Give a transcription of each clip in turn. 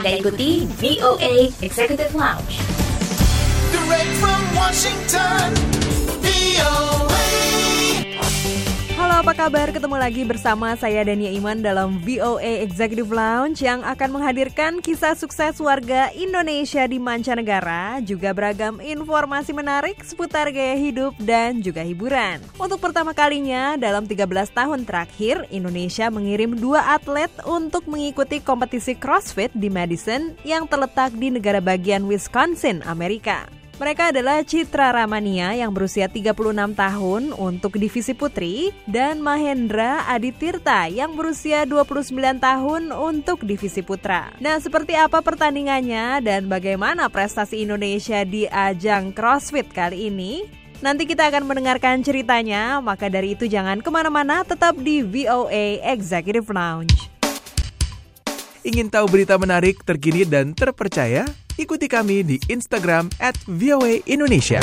Anda ikuti VOA Executive Lounge. Direct from Washington, VOA. Apa kabar? Ketemu lagi bersama saya Dania Iman dalam VOA Executive Lounge yang akan menghadirkan kisah sukses warga Indonesia di mancanegara, juga beragam informasi menarik seputar gaya hidup dan juga hiburan. Untuk pertama kalinya dalam 13 tahun terakhir, Indonesia mengirim dua atlet untuk mengikuti kompetisi CrossFit di Madison yang terletak di negara bagian Wisconsin, Amerika. Mereka adalah Citra Ramania yang berusia 36 tahun untuk divisi putri dan Mahendra Aditirta yang berusia 29 tahun untuk divisi putra. Nah, seperti apa pertandingannya dan bagaimana prestasi Indonesia di ajang CrossFit kali ini? Nanti kita akan mendengarkan ceritanya, maka dari itu jangan ke mana-mana, tetap di VOA Executive Lounge. Ingin tahu berita menarik, terkini, dan terpercaya? Ikuti kami di Instagram at VOA Indonesia.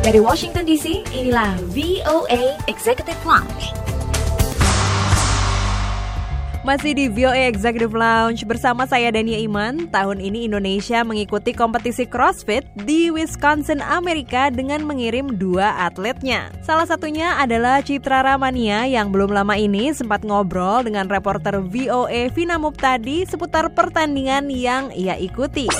Dari Washington DC, inilah VOA Executive Lounge. Masih di VOA Executive Lounge bersama saya Dania Iman. Tahun ini Indonesia mengikuti kompetisi CrossFit di Wisconsin, Amerika dengan mengirim dua atletnya. Salah satunya adalah Citra Ramania yang belum lama ini sempat ngobrol dengan reporter VOA Vina Muptadi seputar pertandingan yang ia ikuti.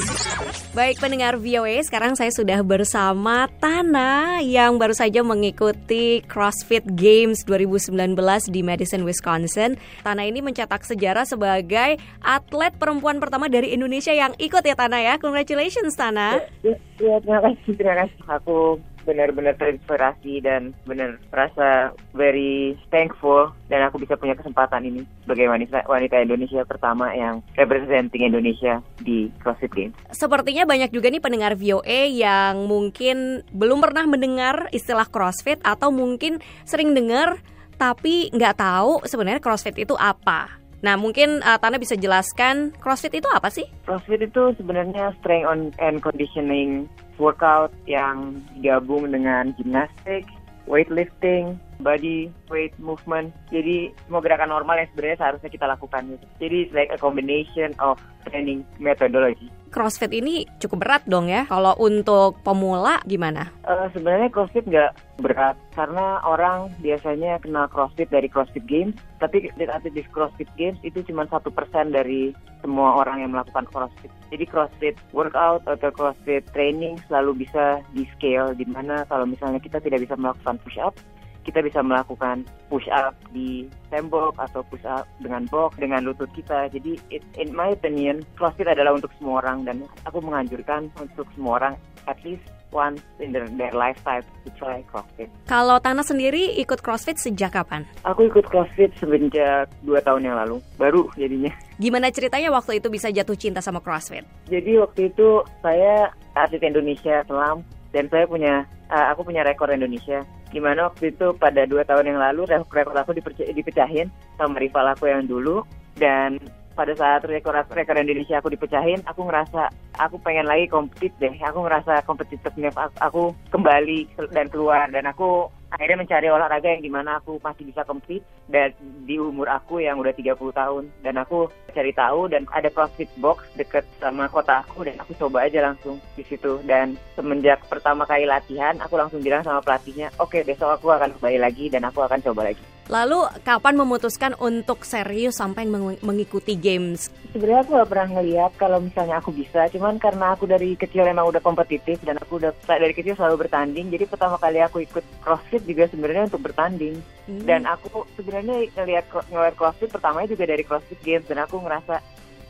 Baik pendengar VOA, sekarang saya sudah bersama Tana yang baru saja mengikuti CrossFit Games 2019 di Madison, Wisconsin. Tana ini mencetak sejarah sebagai atlet perempuan pertama dari Indonesia yang ikut ya Tana ya. Congratulations Tana. Ya, ya, terima kasih, terima kasih. Aku benar-benar terinspirasi dan benar merasa very thankful dan aku bisa punya kesempatan ini sebagai wanita wanita Indonesia pertama yang representing Indonesia di CrossFit Games. Sepertinya banyak juga nih pendengar VOA yang mungkin belum pernah mendengar istilah CrossFit atau mungkin sering dengar tapi nggak tahu sebenarnya CrossFit itu apa. Nah, mungkin uh, Tana bisa jelaskan CrossFit itu apa sih? CrossFit itu sebenarnya strength on and conditioning workout yang gabung dengan gimnastik, weightlifting, body weight movement. Jadi semua gerakan normal yang sebenarnya seharusnya kita lakukan gitu. Jadi it's like a combination of training methodology. CrossFit ini cukup berat dong ya. Kalau untuk pemula gimana? Uh, sebenarnya CrossFit nggak berat karena orang biasanya kenal CrossFit dari CrossFit Games, tapi atlet di CrossFit Games itu cuma satu persen dari semua orang yang melakukan CrossFit. Jadi CrossFit workout atau CrossFit training selalu bisa di scale, di mana kalau misalnya kita tidak bisa melakukan push up, kita bisa melakukan push up di tembok atau push up dengan box dengan lutut kita. Jadi it, in my opinion CrossFit adalah untuk semua orang dan aku menganjurkan untuk semua orang at least once in their, their lifetime to try CrossFit. Kalau Tana sendiri ikut CrossFit sejak kapan? Aku ikut CrossFit semenjak dua tahun yang lalu, baru jadinya. Gimana ceritanya waktu itu bisa jatuh cinta sama CrossFit? Jadi waktu itu saya atlet Indonesia selam dan saya punya uh, aku punya rekor Indonesia Gimana waktu itu pada dua tahun yang lalu rekor aku dipecahin sama rival aku yang dulu dan pada saat rekor rekor Indonesia aku dipecahin, aku ngerasa aku pengen lagi kompet deh. Aku ngerasa kompetitifnya aku, aku kembali dan keluar dan aku akhirnya mencari olahraga yang di mana aku masih bisa compete dan di umur aku yang udah 30 tahun. Dan aku cari tahu dan ada CrossFit box deket sama kota aku dan aku coba aja langsung di situ. Dan semenjak pertama kali latihan aku langsung bilang sama pelatihnya oke okay, besok aku akan kembali lagi dan aku akan coba lagi Lalu kapan memutuskan untuk serius sampai mengikuti games? Sebenarnya aku gak pernah ngeliat kalau misalnya aku bisa, cuman karena aku dari kecil emang udah kompetitif dan aku udah dari kecil selalu bertanding, jadi pertama kali aku ikut CrossFit juga sebenarnya untuk bertanding. Hmm. Dan aku sebenarnya ngeliat ngeliat CrossFit pertamanya juga dari CrossFit Games dan aku ngerasa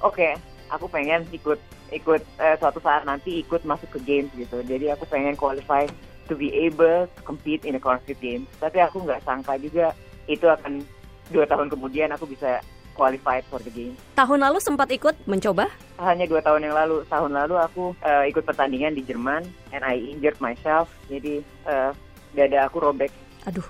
oke, okay, aku pengen ikut ikut uh, suatu saat nanti ikut masuk ke games gitu. Jadi aku pengen qualify to be able to compete in a CrossFit Games. Tapi aku nggak sangka juga itu akan dua tahun kemudian aku bisa qualified for the game. Tahun lalu sempat ikut mencoba? Hanya dua tahun yang lalu. Tahun lalu aku uh, ikut pertandingan di Jerman and I injured myself. Jadi uh, dada aku robek. Aduh.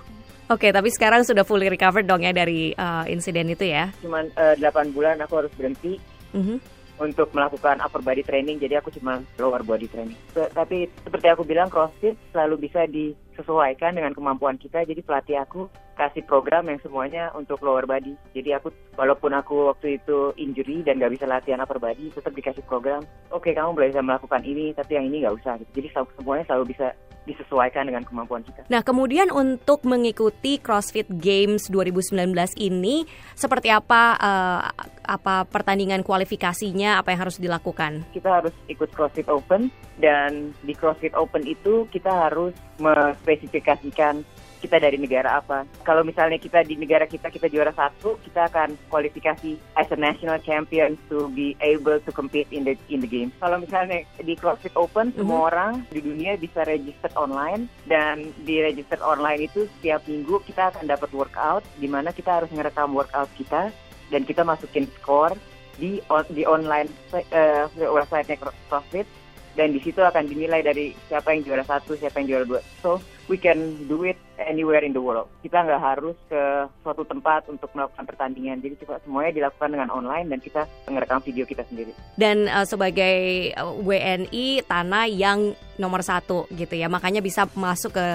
Oke, okay, tapi sekarang sudah fully recovered dong ya dari uh, insiden itu ya? Cuman uh, 8 bulan aku harus berhenti. Mm -hmm untuk melakukan upper body training jadi aku cuma lower body training tapi seperti aku bilang crossfit selalu bisa disesuaikan dengan kemampuan kita jadi pelatih aku kasih program yang semuanya untuk lower body. Jadi aku walaupun aku waktu itu injury dan nggak bisa latihan upper body, tetap dikasih program. Oke, kamu boleh bisa melakukan ini, tapi yang ini nggak usah. Gitu. Jadi semuanya selalu bisa disesuaikan dengan kemampuan kita. Nah, kemudian untuk mengikuti CrossFit Games 2019 ini seperti apa eh, apa pertandingan kualifikasinya, apa yang harus dilakukan? Kita harus ikut CrossFit Open dan di CrossFit Open itu kita harus mengspesifikasikan kita dari negara apa. Kalau misalnya kita di negara kita kita juara satu, kita akan kualifikasi as a national champion to be able to compete in the in the game. Kalau misalnya di CrossFit Open, semua orang di dunia bisa register online dan di register online itu setiap minggu kita akan dapat workout di mana kita harus ngerekam workout kita dan kita masukin skor di on- di online eh, website-nya CrossFit dan di situ akan dinilai dari siapa yang juara satu, siapa yang juara dua. So we can do it anywhere in the world. Kita nggak harus ke suatu tempat untuk melakukan pertandingan. Jadi kita semuanya dilakukan dengan online dan kita ngerekam video kita sendiri. Dan eh, sebagai eh, WNI tanah yang nomor satu gitu ya, makanya bisa masuk ke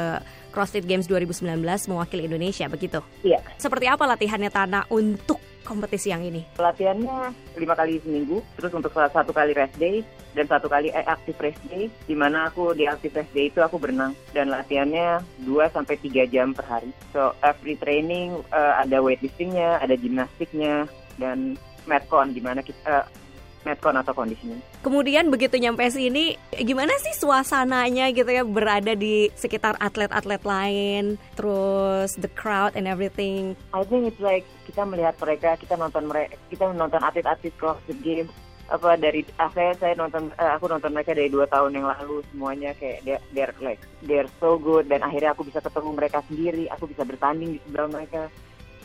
CrossFit Games 2019 mewakili Indonesia begitu. Iya. Seperti apa latihannya tanah untuk kompetisi yang ini? Latihannya lima kali seminggu, terus untuk satu kali rest day dan satu kali eh, active rest day, di mana aku di active rest day itu aku berenang dan latihannya 2 sampai 3 jam per hari. So every training eh, ada weightliftingnya, ada gimnastiknya dan metcon di mana kita eh, metcon atau conditioning. Kemudian begitu nyampe sini, gimana sih suasananya gitu ya berada di sekitar atlet-atlet lain, terus the crowd and everything. I think it's like kita melihat mereka, kita nonton mereka, kita menonton atlet-atlet CrossFit Games apa dari saya saya nonton eh, aku nonton mereka dari dua tahun yang lalu semuanya kayak they're, they're like they're so good dan akhirnya aku bisa ketemu mereka sendiri aku bisa bertanding di sebelah mereka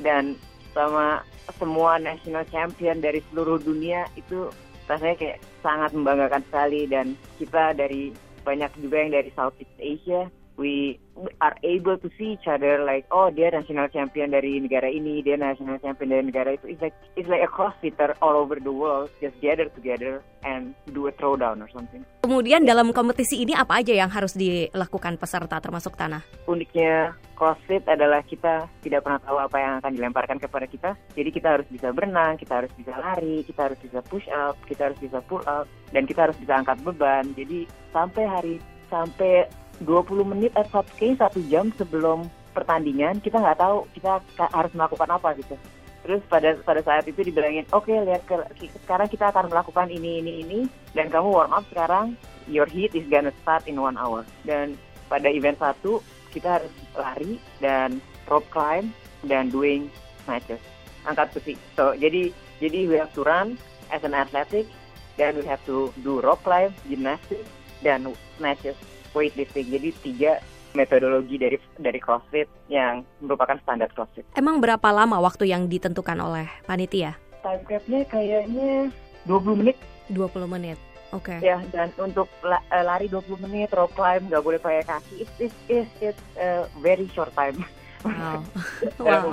dan sama semua national champion dari seluruh dunia itu rasanya kayak sangat membanggakan sekali. Dan kita dari banyak juga yang dari Southeast Asia we are able to see each other like oh dia national champion dari negara ini dia national champion dari negara itu it's like it's like a crossfitter all over the world just gather together and do a throwdown or something Kemudian dalam kompetisi ini apa aja yang harus dilakukan peserta termasuk tanah? uniknya CrossFit adalah kita tidak pernah tahu apa yang akan dilemparkan kepada kita. Jadi kita harus bisa berenang, kita harus bisa lari, kita harus bisa push up, kita harus bisa pull up, dan kita harus bisa angkat beban. Jadi sampai hari sampai 20 menit atau kayaknya satu jam sebelum pertandingan kita nggak tahu kita harus melakukan apa gitu. Terus pada pada saat itu dibilangin, oke lihat ke- sekarang kita akan melakukan ini ini ini dan kamu warm up sekarang. Your heat is gonna start in one hour. Dan pada event satu kita harus lari dan rope climb dan doing snatches angkat besi. So jadi jadi we have to run as an athletic, then we have to do rope climb, gymnastics dan snatches, weightlifting. Jadi tiga metodologi dari dari CrossFit yang merupakan standar CrossFit. Emang berapa lama waktu yang ditentukan oleh panitia? Time capnya kayaknya 20 menit 20 menit. Oke. ya dan untuk eh, lari 20 menit, rope climb nggak boleh pakai kaki. It's it's it's, it's a very short time. Wow. Wow.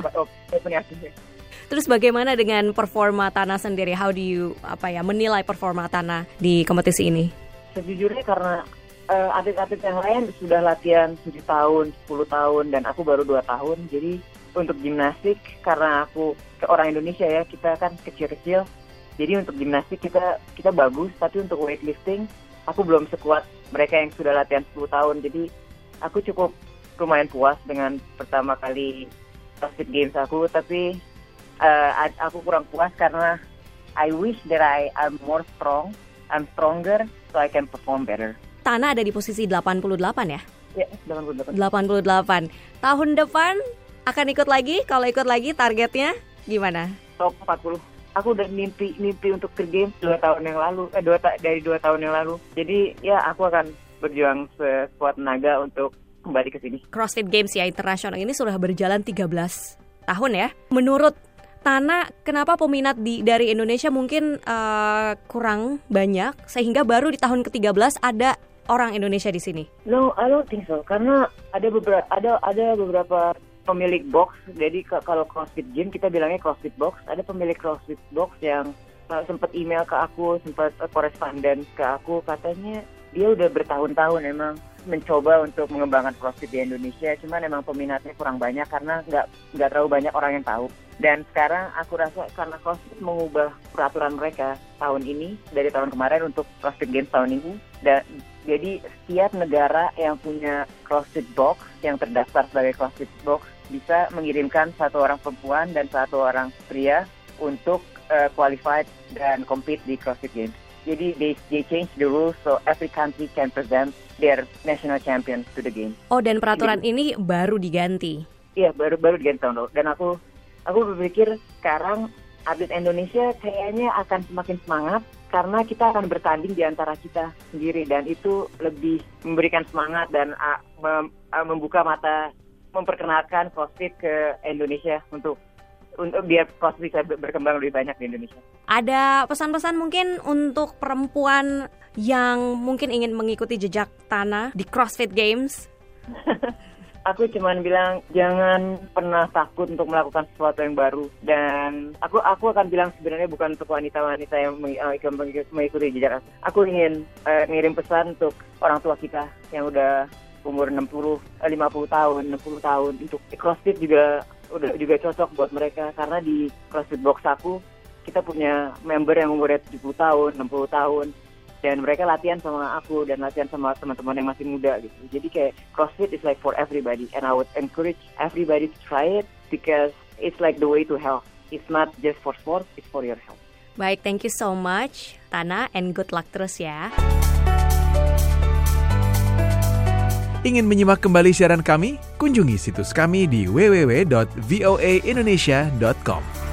Terus bagaimana dengan performa tanah sendiri? How do you apa ya menilai performa tanah di kompetisi ini? Sejujurnya karena eh, atlet-atlet yang lain sudah latihan 7 tahun, 10 tahun, dan aku baru 2 tahun. Jadi untuk gimnastik, karena aku ke orang Indonesia ya, kita kan kecil-kecil. Jadi untuk gimnastik kita kita bagus, tapi untuk weightlifting aku belum sekuat mereka yang sudah latihan 10 tahun. Jadi aku cukup lumayan puas dengan pertama kali CrossFit Games aku, tapi ad- aku kurang puas karena I wish that I am more strong, I'm stronger, so I can perform better. Tanah ada di posisi 88 ya? Ya, 88. 88. Tahun depan akan ikut lagi? Kalau ikut lagi targetnya gimana? Top 40. Aku udah mimpi mimpi untuk ke game dua tahun yang lalu, eh dua ta- dari dua tahun yang lalu. Jadi ya aku akan berjuang sekuat tenaga untuk kembali ke sini. CrossFit Games ya internasional ini sudah berjalan 13 tahun ya. Menurut Tana, kenapa peminat di dari Indonesia mungkin eh, kurang banyak sehingga baru di tahun ke-13 ada orang Indonesia di sini? No, I don't think so. Karena ada beberapa ada ada beberapa pemilik box. Jadi kalau CrossFit Gym kita bilangnya CrossFit Box. Ada pemilik CrossFit Box yang uh, sempat email ke aku, sempat uh, koresponden ke aku katanya dia udah bertahun-tahun emang mencoba untuk mengembangkan CrossFit di Indonesia, cuman emang peminatnya kurang banyak karena nggak nggak terlalu banyak orang yang tahu. Dan sekarang aku rasa karena CrossFit mengubah peraturan mereka tahun ini dari tahun kemarin untuk CrossFit Games tahun ini, dan jadi setiap negara yang punya CrossFit Box yang terdaftar sebagai CrossFit Box bisa mengirimkan satu orang perempuan dan satu orang pria untuk uh, qualified dan compete di CrossFit Games. Jadi they, they change the rules so every country can present their national champion to the game. Oh dan peraturan ini baru diganti? Iya baru baru diganti tahun lalu. Dan aku aku berpikir sekarang atlet Indonesia kayaknya akan semakin semangat karena kita akan bertanding di antara kita sendiri dan itu lebih memberikan semangat dan uh, mem, uh, membuka mata memperkenalkan CrossFit ke Indonesia untuk untuk biar CrossFit bisa berkembang lebih banyak di Indonesia. Ada pesan-pesan mungkin untuk perempuan yang mungkin ingin mengikuti jejak tanah di CrossFit Games? aku cuman bilang jangan pernah takut untuk melakukan sesuatu yang baru. Dan aku aku akan bilang sebenarnya bukan untuk wanita-wanita yang mengikuti jejak aku. Aku ingin uh, ngirim pesan untuk orang tua kita yang udah umur 60, 50 tahun, 60 tahun. Untuk CrossFit juga udah juga cocok buat mereka. Karena di CrossFit Box aku kita punya member yang umurnya 70 tahun, 60 tahun dan mereka latihan sama aku dan latihan sama teman-teman yang masih muda gitu. Jadi kayak CrossFit is like for everybody and I would encourage everybody to try it because it's like the way to health. It's not just for sport, it's for your health. Baik, thank you so much Tana and good luck terus ya. Ingin menyimak kembali siaran kami? Kunjungi situs kami di www.voaindonesia.com.